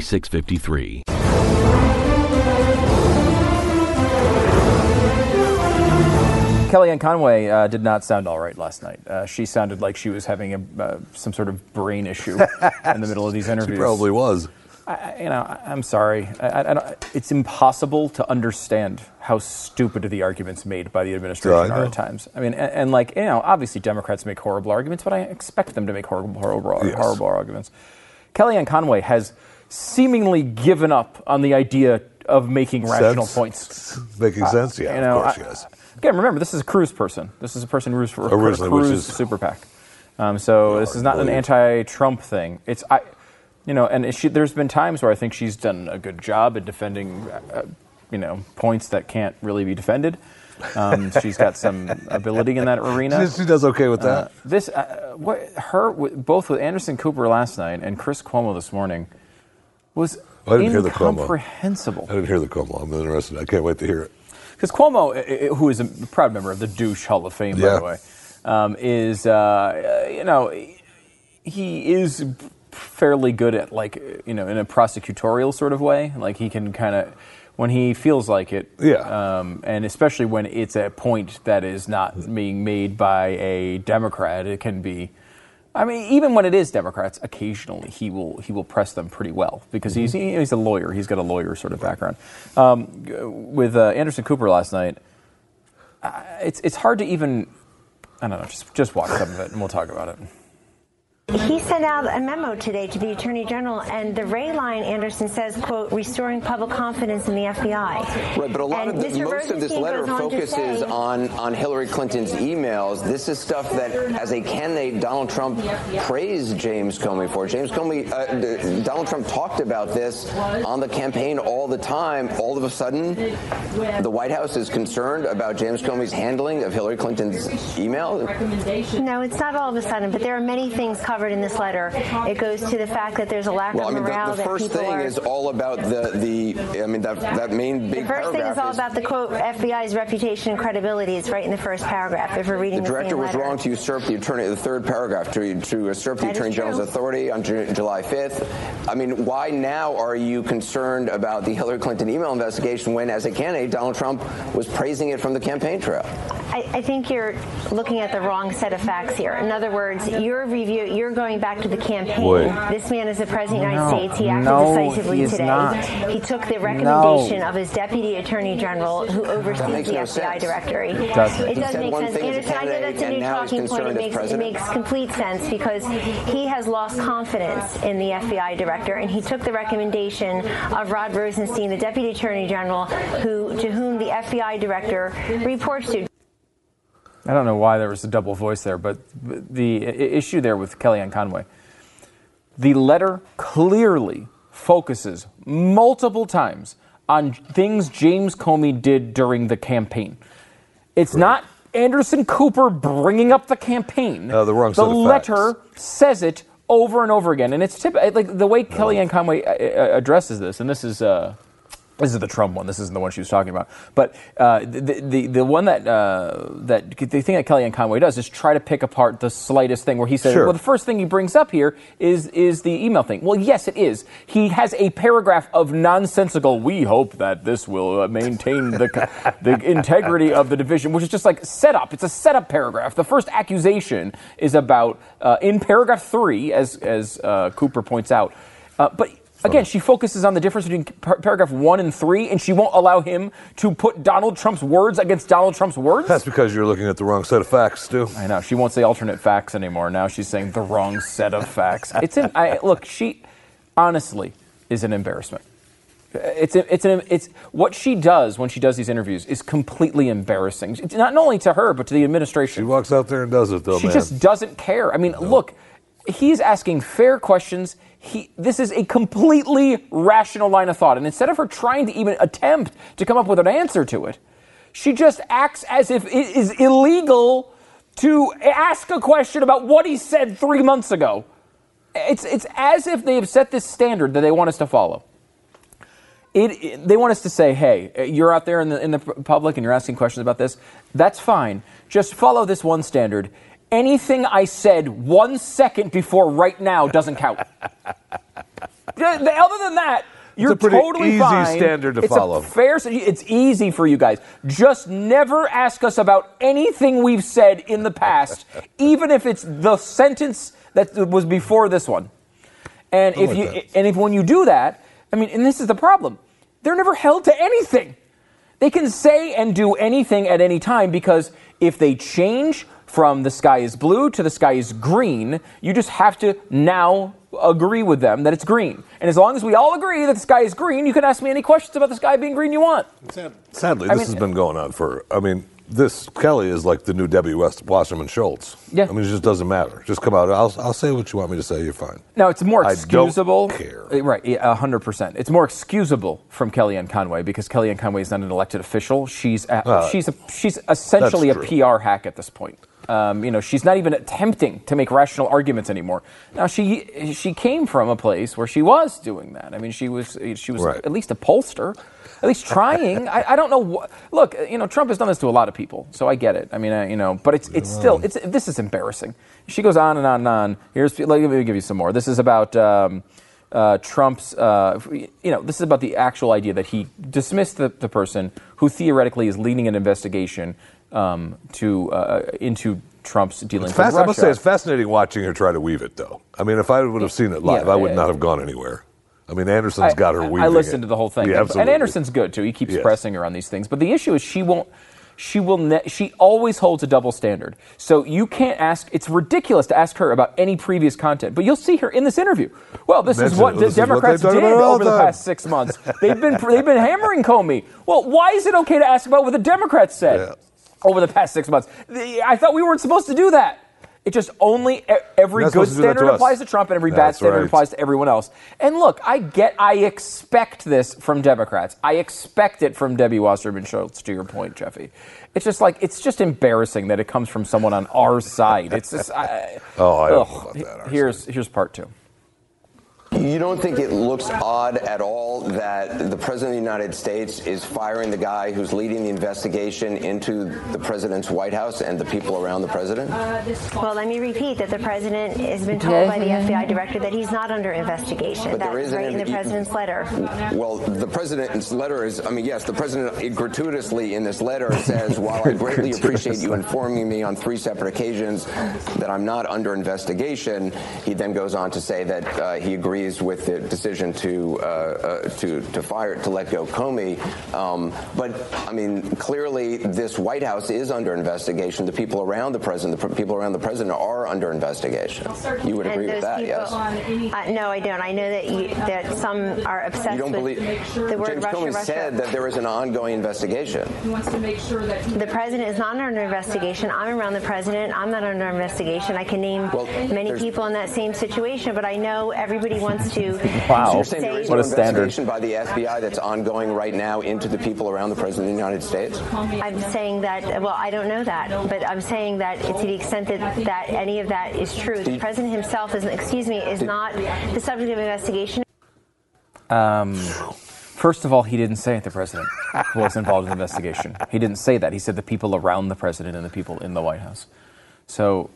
4653. Kellyanne Conway uh, did not sound all right last night. Uh, she sounded like she was having a, uh, some sort of brain issue in the middle of these interviews. She probably was. I, you know, I, am sorry. I, it's impossible to understand how stupid the arguments made by the administration Yeah, are at times. I mean, and, and like you know, obviously Democrats make horrible arguments, but I expect them to make horrible, horrible, Yes. horrible arguments. Kellyanne Conway has seemingly given up on the idea of making rational Sense? points. Making sense? Yeah, you know, of course, I- yes. Again, remember this is a Cruz person. This is a person who's for Originally, which Cruz is- super PAC. Um, so this is not an anti-Trump thing. It's I, you know, and she, there's been times where I think she's done a good job at defending, uh, you know, points that can't really be defended. Um, she's got some ability in that arena. She, she does okay with that. Uh, this, uh, what her, with, both with Anderson Cooper last night and Chris Cuomo this morning, was I didn't hear the Cuomo. I didn't hear the Cuomo. I'm interested. I can't wait to hear it. Because Cuomo, who is a proud member of the douche Hall of Fame, by the way, um, is uh, you know he is fairly good at like you know in a prosecutorial sort of way. Like he can kind of when he feels like it, Yeah. Um, and especially when it's a point that is not being made by a Democrat, it can be. I mean, even when it is Democrats, occasionally he will he will press them pretty well because he's he's a lawyer. He's got a lawyer sort of background. Um, with uh, Anderson Cooper last night, uh, it's it's hard to even. I don't know. Just just watch some of it, and we'll talk about it. He sent out a memo today to the Attorney General, and the Ray line, Anderson says, quote, restoring public confidence in the FBI. Right, but a lot And of the, Mr. most of this letter goes on focuses say- on on Hillary Clinton's emails. This is stuff that, as a candidate, Donald Trump praised James Comey for. James Comey, uh, d- Donald Trump talked about this on the campaign all the time. All of a sudden, the White House is concerned about James Comey's handling of Hillary Clinton's email. No, it's not all of a sudden, but there are many things covered in this letter. It goes to the fact that there's a lack Well, I of mean, the, the first thing are. is all about the the. I mean, that that main big the first thing is all about the quote FBI's reputation and credibility. It's right in the first paragraph. If we're reading The the, director was letter. wrong to usurp the attorney, the third paragraph, to, to usurp the That is attorney general's authority on Ju- July 5th. I mean, why now are you concerned about the Hillary Clinton email investigation when, as a candidate, Donald Trump was praising it from the campaign trail? I, I think you're looking at the wrong set of facts here. In other words, your review, you're going back to the campaign. Boy. This man is the president of the No, United States. He acted no, decisively he is today. not. He took the recommendation No. of his deputy attorney general, who oversees the no FBI sense. director. It doesn't. It does said make sense. thing as a Anderson, I know candidate, that's a new talking point. It makes, it makes complete sense because he has lost confidence in the FBI director, and he took the recommendation of Rod Rosenstein, the deputy attorney general, who to whom the FBI director reports to. I don't know why there was a double voice there, but the issue there with Kellyanne Conway, the letter clearly focuses multiple times on things James Comey did during the campaign. It's not Anderson Cooper bringing up the campaign. No, the wrong The letter says it over and over again, and it's tip- like the way Kellyanne Conway uh, uh, addresses this, and this is. Uh, This is the Trump one. This isn't the one she was talking about. But uh, the, the the one that uh, that the thing that Kellyanne Conway does is try to pick apart the slightest thing. Where he says, Sure. "Well, the first thing he brings up here is is the email thing." Well, yes, it is. He has a paragraph of nonsensical. We hope that this will uh, maintain the the integrity of the division, which is just like setup. It's a setup paragraph. The first accusation is about uh, in paragraph three, as as uh, Cooper points out, uh, but. Again, she focuses on the difference between par- paragraph one and three, and she won't allow him to put Donald Trump's words against Donald Trump's words. That's because you're looking at the wrong set of facts, Stu. I know she won't say alternate facts anymore. Now she's saying the wrong set of facts. It's I, look. She honestly is an embarrassment. It's a, it's an it's what she does when she does these interviews is completely embarrassing. It's not only to her but to the administration. She walks out there and does it, though, She man. just doesn't care. I mean, look, he's asking fair questions. He, this is a completely rational line of thought. And instead of her trying to even attempt to come up with an answer to it, she just acts as if it is illegal to ask a question about what he said three months ago. It's, it's as if they have set this standard that they want us to follow. It, it- they want us to say, hey, you're out there in the, in the public and you're asking questions about this. That's fine. Just follow this one standard. Anything I said one second before right now doesn't count. Other than that, you're it's a pretty totally easy fine. standard to it's follow. A fair. It's easy for you guys. Just never ask us about anything we've said in the past, even if it's the sentence that was before this one. And oh if like you that. and if when you do that, I mean, and this is the problem, they're never held to anything. They can say and do anything at any time because if they change from the sky is blue to the sky is green, you just have to now agree with them that it's green. And as long as we all agree that the sky is green, you can ask me any questions about the sky being green you want. Sadly, this mean- has been going on for. I mean, this Kelly is like the new Debbie West, Wasserman Schultz. Yeah. I mean, it just doesn't matter. Just come out. I'll, I'll say what you want me to say. You're fine. Now it's more excusable. I don't care. Uh, Right, a hundred percent. It's more excusable from Kellyanne Conway because Kellyanne Conway is not an elected official. She's a, Uh, she's a, she's essentially a PR hack at this point. Um, you know, she's not even attempting to make rational arguments anymore. Now she she came from a place where she was doing that. I mean, she was she was Right. at least a pollster, at least trying. I, I don't know. What, look, you know, Trump has done this to a lot of people, so I get it. I mean, uh, you know, but it's it's still it's this is embarrassing. She goes on and on and on. Here's let me give you some more. This is about. Um, uh, Trump's, uh, you know, this is about the actual idea that he dismissed the, the person who theoretically is leading an investigation um, to uh, into Trump's dealings It's with fast, Russia. I must say, it's fascinating watching her try to weave it, though. I mean, if I would have seen it live, Yeah, I would yeah. not have gone anywhere. I mean, Anderson's I- got her weaving. I listened it. to the whole thing, Yeah, and, absolutely. and Anderson's good too. He keeps Yes. pressing her on these things, but the issue is she won't. She will. Ne- she always holds a double standard. So you can't ask. It's ridiculous to ask her about any previous content. But you'll see her in this interview. Well, this is what the is what Democrats they did over the the time. past six months. They've been they've been hammering Comey. Well, why is it okay to ask about what the Democrats said Yeah. Over the past six months? The- I thought we weren't supposed to do that. It just only every good supposed to do that standard to applies to Trump and every bad standard right. applies to everyone else. And look, I get, I expect this from Democrats. I expect it from Debbie Wasserman Schultz. To your point, Jeffy, it's just like it's just embarrassing that it comes from someone on our side. It's just, I, Oh, I don't ugh. Here's here's part two. You don't think it looks odd at all that the President of the United States is firing the guy who's leading the investigation into the President's White House and the people around the President? Well, let me repeat that the president has been told by the FBI director that he's not under investigation. But there That's is an right in the president's letter. Well, the president's letter is, I mean, yes, the president gratuitously in this letter says, while I greatly appreciate you informing me on three separate occasions that I'm not under investigation, he then goes on to say that uh, he agrees with the decision to, uh, uh, to, to fire, to let go Comey. Um, but, I mean, clearly this White House is under investigation. The people around the president, the pr- people around the president are under investigation. You would agree with that, yes? Uh, no, I don't. I know that you, that some are obsessed You don't with believe the word James Russia, Comey Russia. said that there is an ongoing investigation. He wants to make sure that he The president is not under investigation. I'm around the president. I'm not under investigation. I can name Well, many people in that same situation, but I know everybody wants to. Wow. So you're saying there is What a standard. investigation by the FBI that's ongoing right now into the people around the President of the United States? I'm saying that, well, I don't know that, but I'm saying that to the extent that, that any of that is true, the president himself is, excuse me, is not the subject of investigation. Um, first of all, he didn't say it, the president was involved in the investigation. He didn't say that. He said the people around the president and the people in the White House. So,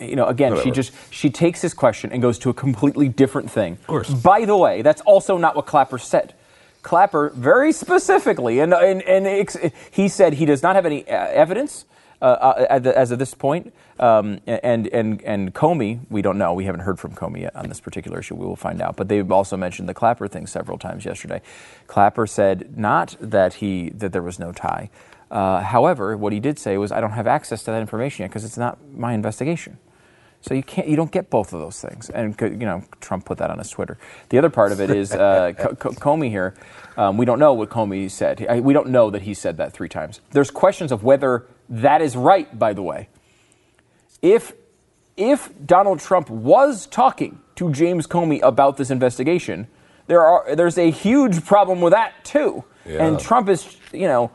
you know, again, she just she takes this question and goes to a completely different thing. Of course. By the way, that's also not what Clapper said. Clapper very specifically, and and, and ex- he said he does not have any uh, evidence uh, uh, at the- as of this point. Um, and and and Comey, we don't know. We haven't heard from Comey yet on this particular issue. We will find out. But they've also mentioned the Clapper thing several times yesterday. Clapper said not that he that there was no tie. Uh, however, what he did say was, "I don't have access to that information yet because it's not my investigation." So you can't, you don't get both of those things, and you know Trump put that on his Twitter. The other part of it is uh, Co- Co- Comey here. Um, we don't know what Comey said. I- We don't know that he said that three times. There's questions of whether that is right. By the way, if if Donald Trump was talking to James Comey about this investigation, there are there's a huge problem with that too. Yeah. And Trump is, you know,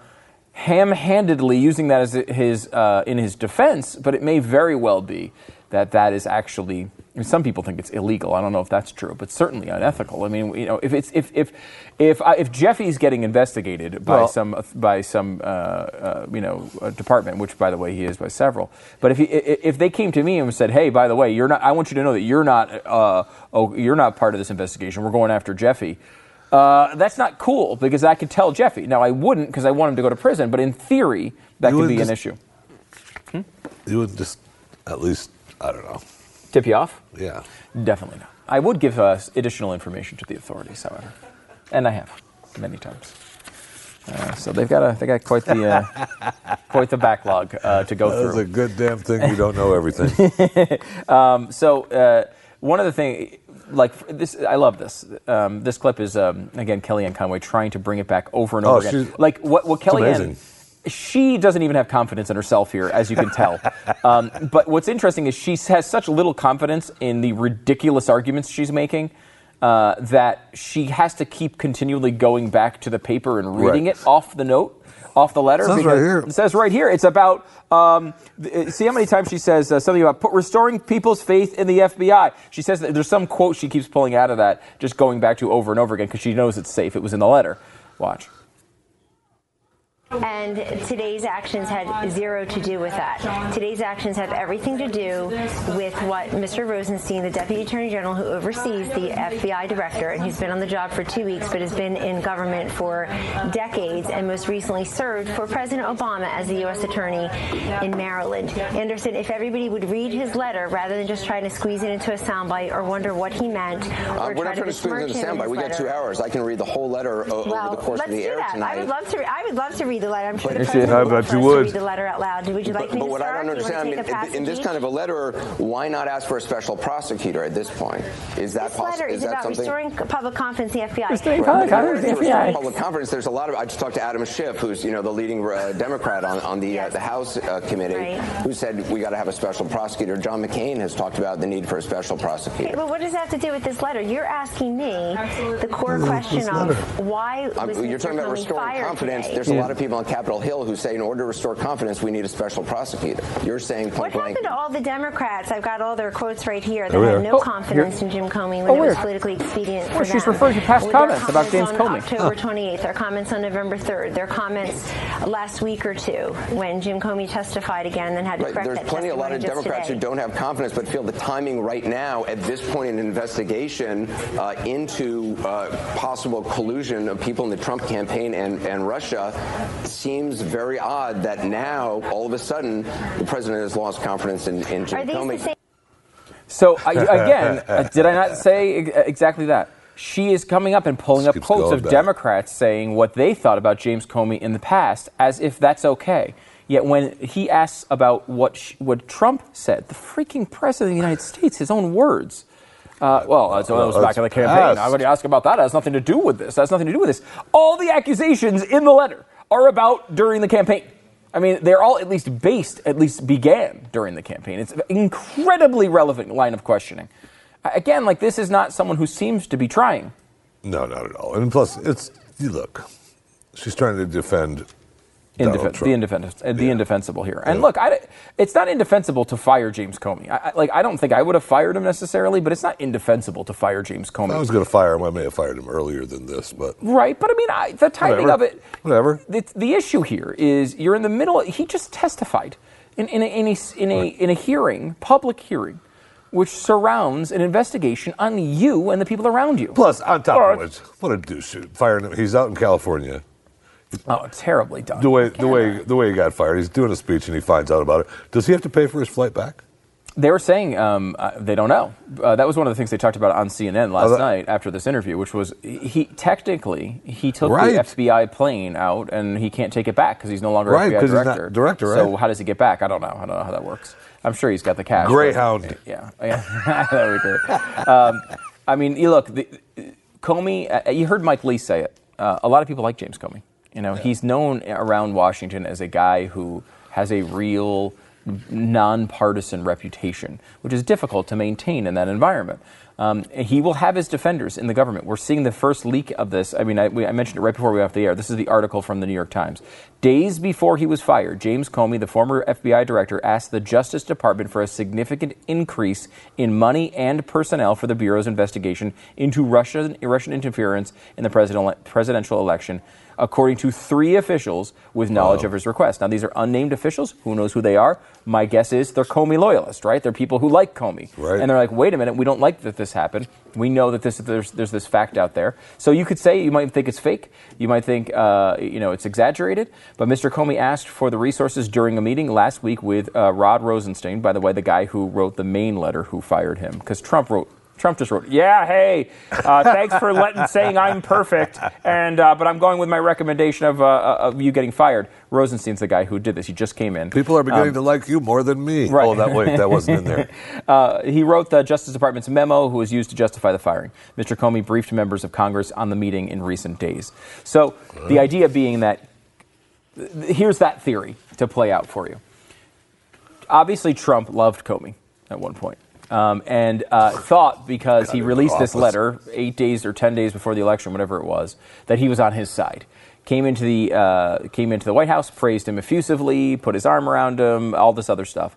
ham-handedly using that as his uh, in his defense, but it may very well be that that is actually. I mean, some people think it's illegal. I don't know if that's true, but certainly unethical. I mean, you know, if it's if if if uh, if Jeffy's getting investigated by Well- some by some uh, uh, you know uh, department, which by the way he is by several. But if he, if they came to me and said, "Hey, by the way, you're not. I want you to know that you're not. Uh, oh, you're not part of this investigation. We're going after Jeffy." Uh, that's not cool because I could tell Jeffy. Now I wouldn't because I want him to go to prison. But in theory, that You could be an just- issue. You would just, at least, I don't know. Tip you off? Yeah. Definitely not. I would give uh, additional information to the authorities, however, and I have many times. Uh, so they've got a, they got quite the uh, quite the backlog uh, to go That through. a good damn thing. We don't know everything. So uh, one of the things, like this, I love this. Um, this clip is um, again Kellyanne Conway trying to bring it back over and Oh, over again. she's- Like what what Kellyanne. amazing. She doesn't even have confidence in herself here, as you can tell. um, but what's interesting is she has such little confidence in the ridiculous arguments she's making uh, that she has to keep continually going back to the paper and reading Right. it off the note, off the letter. Says right here. It says right here. It's about. Um, see how many times she says uh, something about put, restoring people's faith in the FBI. She says that there's some quote she keeps pulling out of that, just going back to over and over again because she knows it's safe. It was in the letter. Watch. And today's actions had zero to do with that. Today's actions have everything to do with what Mr. Rosenstein, the Deputy Attorney General who oversees the FBI director, and he's been on the job for two weeks, but has been in government for decades, and most recently served for President Obama as the U.S. Attorney in Maryland. Anderson, if everybody would read his letter rather than just trying to squeeze it into a soundbite or wonder what he meant, Uh, or we're try not trying to squeeze it into a soundbite. We got two hours. I can read the whole letter Well, over the course of the air that. tonight. I would love to. I would love to read the letter. I'm sure the president would bet love you for to would. read the letter out loud. Would you like But, me but to what I start? don't Do understand, I mean, to take a in- in this kind of a letter, why not ask for a special prosecutor at this point? Is that This possible? letter is, that about something? restoring public confidence in the FBI. Restoring Right, public but confidence in the in order to FBI. Public confidence. There's a lot of. I just talked to Adam Schiff, who's you know the leading uh, Democrat on, on the uh, the House uh, committee, Right. who said we got to have a special prosecutor. John McCain has talked about the need for a special prosecutor. But what does that have to do with this letter? You're asking me the core question of why Um, was you're talking about restoring confidence. today? There's a lot of people on Capitol Hill who say in order to restore confidence, we need a special prosecutor. You're saying What point blank. happened to all the Democrats? I've got all their quotes right here. They There had no Oh, confidence here. in Jim Comey when Oh, it was where? politically expedient Oh, for she's them. referring to past Their comments about James on Comey. October 28th, their comments on November 3rd, their comments last week or two when Jim Comey testified again and had to Right, correct there's that plenty, a lot of Democrats today. who don't have confidence but feel the timing right now at this point in an investigation uh, into uh, possible collusion of people in the Trump campaign and, and Russia seems very odd that now, all of a sudden, the president has lost confidence in, in Jim Are these Comey. the same? So I, again, uh, did I not say exactly that? She is coming up and pulling This up quotes of back. Democrats saying what they thought about James Comey in the past, as if that's okay. Yet when he asks about what sh- what Trump said, the freaking president of the United States, his own words. Uh, well, that's, that was back in the it's campaign. past. I would ask about that. It has nothing to do with this. It has nothing to do with this. All the accusations in the letter are about during the campaign. I mean, they're all at least based, at least began during the campaign. It's an incredibly relevant line of questioning. Again, like this is not someone who seems to be trying. No, not at all. And plus, it's you look. She's trying to defend Donald Indefen- Trump. the, indefensible, uh, the Yeah. indefensible here. And Yeah. look, I, it's not indefensible to fire James Comey. I, I, like, I don't think I would have fired him necessarily, but it's not indefensible to fire James Comey. I was going to fire him. I may have fired him earlier than this, but Right, but I mean, I, the timing Whatever. of it. Whatever. The, the issue here is you're in the middle. He just testified in, in, a, in, a, in, a, in a hearing, public hearing, which surrounds an investigation on you and the people around you. plus on top Or- of which, what a douche! Firing him. He's out in California. Oh, terribly done. The way the way the way he got fired. He's doing a speech and he finds out about it. Does he have to pay for his flight back? They were saying um, uh, they don't know. Uh, that was one of the things they talked about on CNN last Oh, that- night after this interview, which was he technically he took Right. the FBI plane out and he can't take it back because he's no longer Right, FBI 'cause he's not director. director, So how does he get back? I don't know. I don't know how that works. I'm sure he's got the cash. but- Greyhound. Yeah, yeah. there we go. Um, I mean, you look, the, Comey. Uh, you heard Mike Lee say it. Uh, a lot of people like James Comey. You know, he's known around Washington as a guy who has a real nonpartisan reputation, which is difficult to maintain in that environment. Um, he will have his defenders in the government. We're seeing the first leak of this. I mean, I, we, I mentioned it right before we went off the air. This is the article from the New York Times. Days before he was fired, James Comey, the former FBI director, asked the Justice Department for a significant increase in money and personnel for the Bureau's investigation into Russian, Russian interference in the president, presidential election according to three officials with knowledge of his request. Now, these are unnamed officials. Who knows who they are? My guess is they're Comey loyalists, right? They're people who like Comey. Right. And they're like, wait a minute, we don't like that this happened. We know that this, there's, there's this fact out there. So you could say, you might think it's fake. You might think, uh, you know, it's exaggerated. But Mr. Comey asked for the resources during a meeting last week with uh, Rod Rosenstein, by the way, the guy who wrote the main letter who fired him, because Trump wrote Trump just wrote, "Yeah, hey, uh, thanks for letting saying I'm perfect, and uh, but I'm going with my recommendation of, uh, of you getting fired." Rosenstein's the guy who did this. He just came in. People are beginning to like you more than me. Um, right. Oh, that wait, that wasn't in there. Uh, he wrote the Justice Department's memo, who was used to justify the firing. Mr. Comey briefed members of Congress on the meeting in recent days. So the idea being that th- here's that theory to play out for you. Obviously, Trump loved Comey at one point. Um, and uh, thought because he released this letter eight days or ten days before the election, whatever it was, that he was on his side. Came into the uh, came into the White House, praised him effusively, put his arm around him, all this other stuff,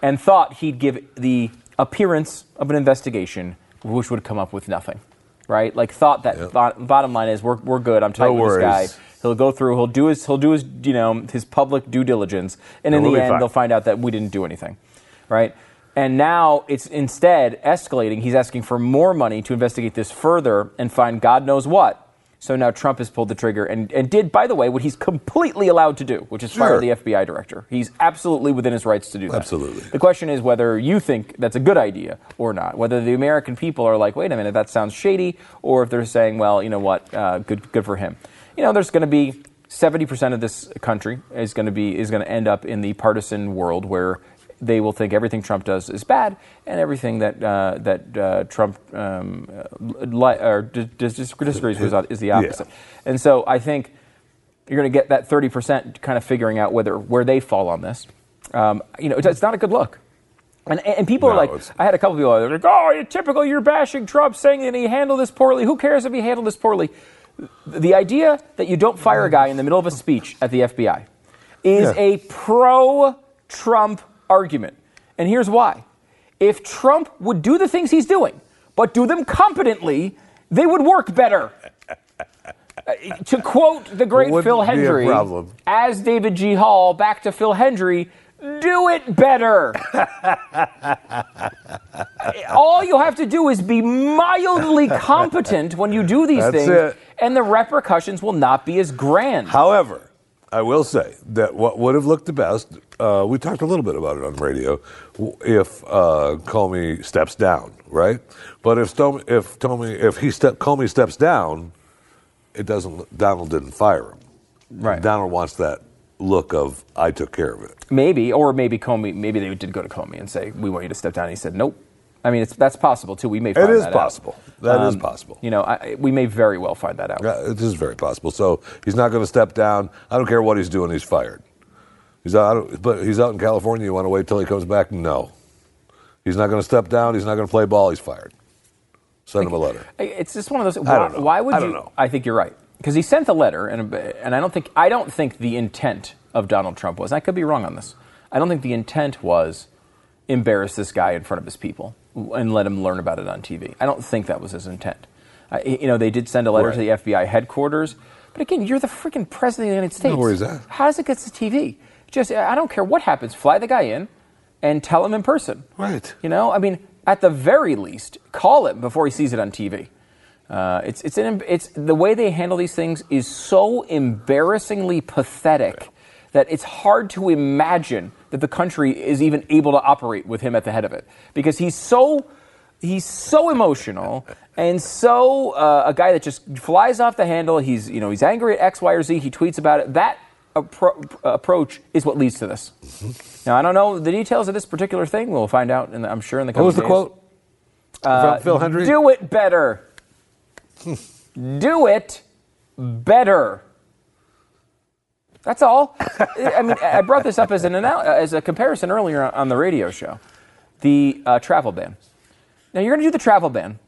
and thought he'd give the appearance of an investigation, which would come up with nothing, right? Like thought that Yep. bo- bottom line is we're, we're good. I'm tight No with this guy. He'll go through. He'll do his. He'll do his. You know, his public due diligence, and in we'll the end, fine. they'll find out that we didn't do anything, right? And now it's instead escalating. He's asking for more money to investigate this further and find God knows what. So now Trump has pulled the trigger and, and did, by the way, what he's completely allowed to do, which is fire the FBI director. He's absolutely within his rights to do that. Absolutely. The question is whether you think that's a good idea or not. Whether the American people are like, wait a minute, that sounds shady, or if they're saying, well, you know what, uh, good, good for him. You know, there's going to be 70% of this country is going to be is going to end up in the partisan world where they will think everything Trump does is bad, and everything that uh, that uh, Trump um, li- or dis- dis- disagrees with is the opposite. And so I think you're going to get that 30% kind of figuring out whether where they fall on this. Um, you know, it's, it's not a good look. And, and people are like, it's- I had a couple people are like, oh, you're typical, you're bashing Trump, saying that he handled this poorly. Who cares if he handled this poorly? The idea that you don't fire a guy in the middle of a speech at the FBI is Yeah. a pro Trump argument. And here's why. If Trump would do the things he's doing, but do them competently, they would work better. Uh, to quote the great Wouldn't Phil Hendrie, as David G. Hall, back to Phil Hendrie, do it better. All you have to do is be mildly competent when you do these That's things, it. and the repercussions will not be as grand. However, I will say that what would have looked the best, uh, we talked a little bit about it on radio, if uh, Comey steps down, right? But if if Tomey if he step Comey steps down, it doesn't. Donald didn't fire him. Right. Donald wants that look of I took care of it. Maybe, or maybe Comey, maybe they did go to Comey and say, "We want you to step down." And he said, "Nope." I mean, it's, that's possible too. We may find is that possible. Out. That is Um, possible. You know, I, we may very well find that out. Yeah, it is very possible. So he's not going to step down. I don't care what he's doing. He's fired. He's out, but he's out in California. You want to wait till he comes back? No. He's not going to step down. He's not going to play ball. He's fired. Send him a letter. It's just one of those. I Why, don't know. why would I you? don't know. I think you're right because he sent the letter, and and I don't think I don't think the intent of Donald Trump was. I could be wrong on this. I don't think the intent was embarrass this guy in front of his people and let him learn about it on TV. I don't think that was his intent. Uh, you know, they did send a letter Right. to the FBI headquarters, but again, you're the freaking president of the United States. where he's at. How does it get to TV? Just I don't care what happens. Fly the guy in and tell him in person. Right. You know, I mean, at the very least, call him before he sees it on TV. Uh, it's it's an, it's the way they handle these things is so embarrassingly pathetic that it's hard to imagine that the country is even able to operate with him at the head of it because he's so he's so emotional and so uh, a guy that just flies off the handle. He's you know he's angry at X, Y, or Z. He tweets about it. That appro- approach is what leads to this. Now I don't know the details of this particular thing. We'll find out. In the, I'm sure in the What coming was the days. quote? Uh, Phil Hendrie? Do it better. Do it better. That's all. I mean, I brought this up as an anal- as a comparison earlier on the radio show. The uh, travel ban. Now you're going to do the travel ban,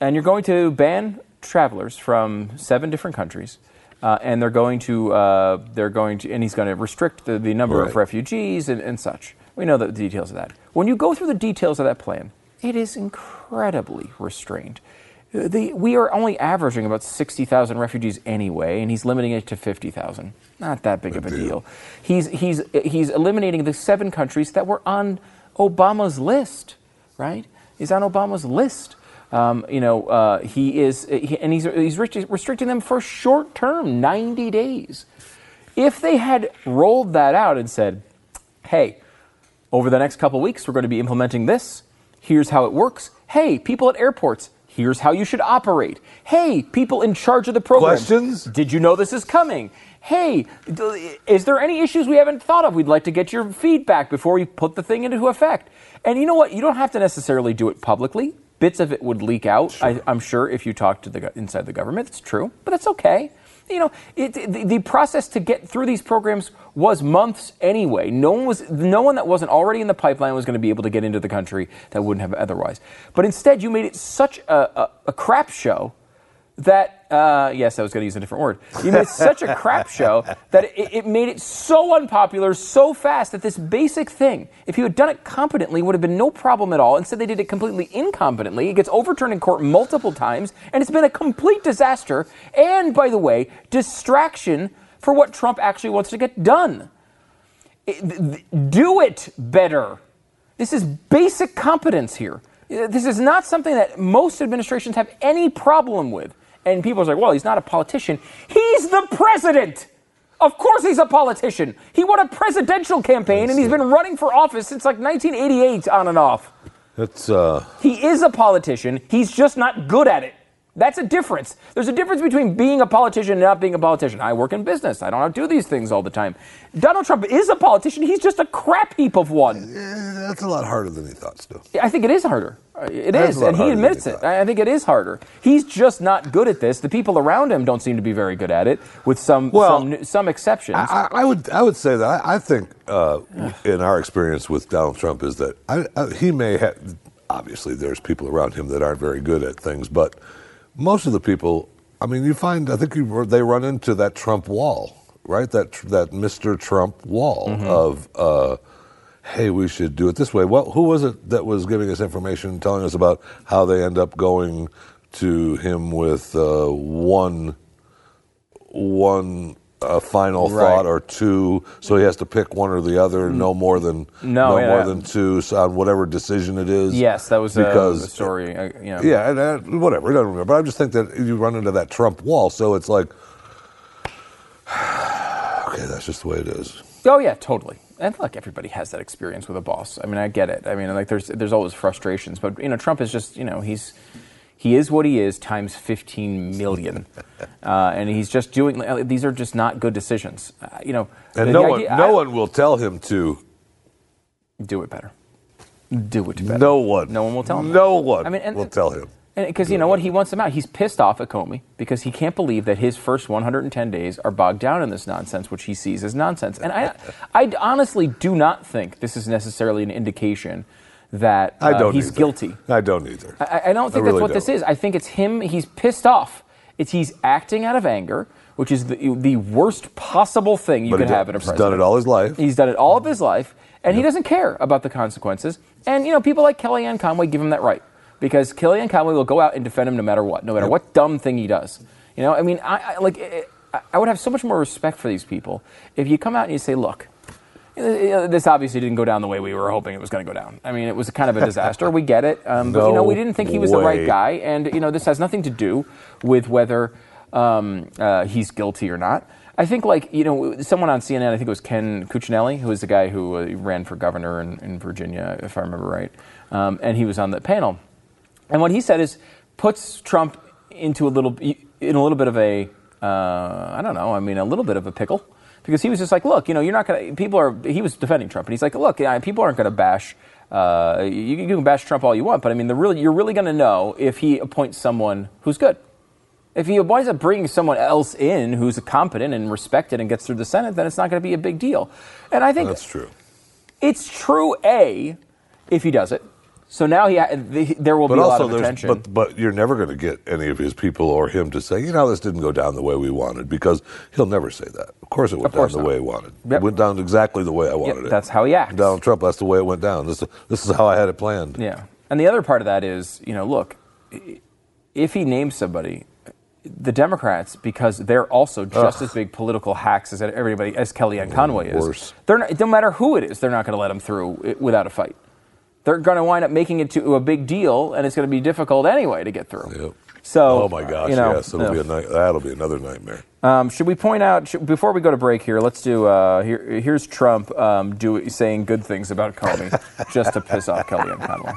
and you're going to ban travelers from seven different countries, uh, and they're going to uh, they're going to and he's going to restrict the, the number of refugees and, and such. We know the details of that. When you go through the details of that plan, it is incredibly restrained. Uh, The, we are only averaging about 60,000 refugees anyway, and he's limiting it to 50,000. Not that big of a deal. deal. He's, he's, he's eliminating the seven countries that were on Obama's list, right? He's on Obama's list. Um, you know, uh, he is, he, and he's, he's restricting them for short term, 90 days. If they had rolled that out and said, hey, over the next couple weeks, we're going to be implementing this. Here's how it works. Hey, people at airports, here's how you should operate. Hey, people in charge of the program. Questions? Did you know this is coming? Hey, is there any issues we haven't thought of? We'd like to get your feedback before we put the thing into effect. And you know what? You don't have to necessarily do it publicly. Bits of it would leak out, I, I'm sure, if you talk to the inside the government. It's true, but that's okay. You know, it, the, the process to get through these programs was months anyway. No one was, no one that wasn't already in the pipeline was going to be able to get into the country that wouldn't have otherwise. But instead, you made it such a, a, a crap show that uh, yes, I was going to use a different word. You made such a crap show that it, it made it so unpopular so fast that this basic thing, if you had done it competently, would have been no problem at all. Instead, they did it completely incompetently. It gets overturned in court multiple times, and it's been a complete disaster. And by the way, distraction for what Trump actually wants to get done. It- th- th- do it better. This is basic competence here. This is not something that most administrations have any problem with. And people are like, well, he's not a politician. He's the president. Of course he's a politician. He won a presidential campaign and he's been running for office since like 1988 on and off. It's uh, He is a politician. He's just not good at it. That's a difference. There's a difference between being a politician and not being a politician. I work in business. I don't do these things all the time. Donald Trump is a politician. He's just a crap heap of one. that's a lot harder than he thought. Still, I think it is harder. Uh, It That is and he admits it. I think it is harder. He's just not good at this. The people around him don't seem to be very good at it, with some Well, some, some exceptions. I, I would I would say that I, I think uh, in our experience with Donald Trump is that I, I, he may have obviously there's people around him that aren't very good at things, but most of the people, I mean, you find I think you, they run into that Trump wall, right? That that Mr. Trump wall Mm-hmm. of. Uh, Hey, we should do it this way. Well, who was it that was giving us information, telling us about how they end up going to him with uh, one one uh, final Right. thought or two, so he has to pick one or the other, no more than No, yeah. more than two so on whatever decision it is. yes, that was uh, because the story. Uh, you know. Yeah, and uh, whatever. I don't remember. But I just think that you run into that Trump wall, so it's like, okay, that's just the way it is. Oh yeah, totally. And look, everybody has that experience with a boss. I mean, I get it. I mean, like there's there's always frustrations, but you know, Trump is just you know he's he is what he is times 15 million, uh, and he's just doing. uh, These are just not good decisions. Uh, you know, And no one, no I- one will tell him to. do it better. Do it better. No one. No one will tell him. No that. one I mean, and, will tell him. Because you know what, he wants him out. He's pissed off at Comey because he can't believe that his first 110 days are bogged down in this nonsense, which he sees as nonsense. And I, I honestly do not think this is necessarily an indication that I uh, don't. he's either. guilty. I don't either. I, I don't think really that's what this don't. is. I think it's him. He's pissed off. It's he's acting out of anger, which is the, the worst possible thing you But did- have in a he's president. done it all his life. He's done it all of his life, and he doesn't care about the consequences. And you know, people like Kellyanne Conway give him that right because Kellyanne Conway will go out and defend him no matter what, no matter what dumb thing he does. You know, I mean, I, I like I- I would have so much more respect for these people if you come out and you say, look. Uh, This obviously didn't go down the way we were hoping it was going to go down. I mean, it was kind of a disaster. we get it, um, but you know, we didn't think he was the right guy, and you know, this has nothing to do with whether um, uh, he's guilty or not. I think, like you know, someone on CNN, I think it was Ken Cuccinelli, who was the guy who uh, ran for governor in, in Virginia, if I remember right, um, and he was on the panel. And what he said is puts Trump into a little in a little bit of a uh, I don't know, I mean a little bit of a pickle because he was just like, look, you know, you're not going to people are he was defending Trump and he's like, look, people aren't going to bash uh, you, you can bash Trump all you want, but I mean, the really you're really going to know if he appoints someone who's good. If he winds up bringing someone else in who's competent and respected and gets through the Senate, then it's not going to be a big deal. And I think That's true. it's true, A, if he does it. So now he the, there will But be a lot of attention. but but you're never going to get any of his people or him to say, you know, this didn't go down the way we wanted, because he'll never say that. Of course, it went course down the not. way he wanted. Yep. It went down exactly the way I wanted it. that's how he acts. Donald Trump, that's the way it went down. This this is how I had it planned. Yeah. And the other part of that is, you know, look, if he names somebody, the Democrats, because they're also just as big political hacks as everybody, as Kellyanne Conway is, worse. they're not, no matter who it is, they're not going to let him through without a fight. They're going to wind up making it to a big deal, and it's going to be difficult anyway to get through. Yep. So, Oh my gosh! you know, yes, it'll ugh. be a night, that'll be another nightmare. Um, should we point out should, before we go to break here? Let's do. Uh, here, here's Trump um, do, saying good things about Comey just to piss off Kellyanne Conway.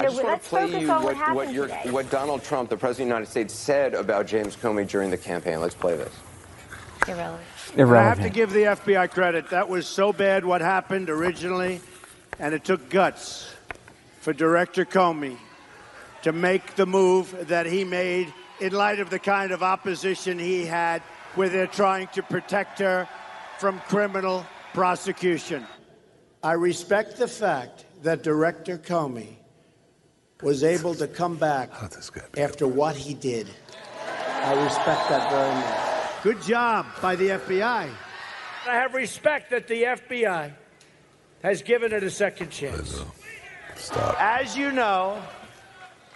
I just want let's to play you what what, your- what Donald Trump, the President of the United States, said about James Comey during the campaign. Let's play this. Irrelevant. I have to give the FBI credit. That was so bad what happened originally, and it took guts for Director Comey to make the move that he made in light of the kind of opposition he had, where they're trying to protect her from criminal prosecution. I respect the fact that Director Comey was able to come back How did this guy be- after what he did. I respect that very much. Good job by the FBI. I have respect that the FBI has given it a second chance. Stop. As you know,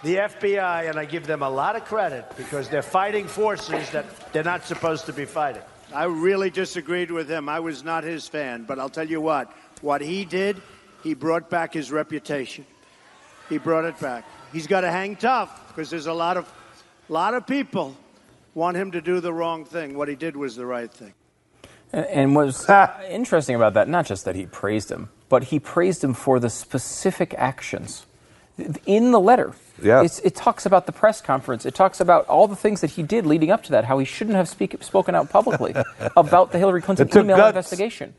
the FBI, and I give them a lot of credit because they're fighting forces that they're not supposed to be fighting. I really disagreed with him. I was not his fan, but I'll tell you what, what he did, he brought back his reputation. He brought it back. He's got to hang tough because there's a lot of lot of people want him to do the wrong thing. What he did was the right thing. And, and what's interesting about that, not just that he praised him, but he praised him for the specific actions in the letter. Yeah. It's, it talks about the press conference. It talks about all the things that he did leading up to that, how he shouldn't have speak, spoken out publicly about the Hillary Clinton email guts. investigation.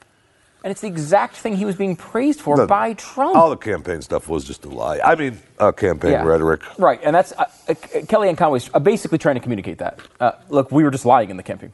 And it's the exact thing he was being praised for The- by Trump. All the campaign stuff was just a lie. I mean, uh, campaign Yeah. rhetoric. Right, and that's uh, uh, Kellyanne Conway's uh, basically trying to communicate that. Uh, look, we were just lying in the campaign,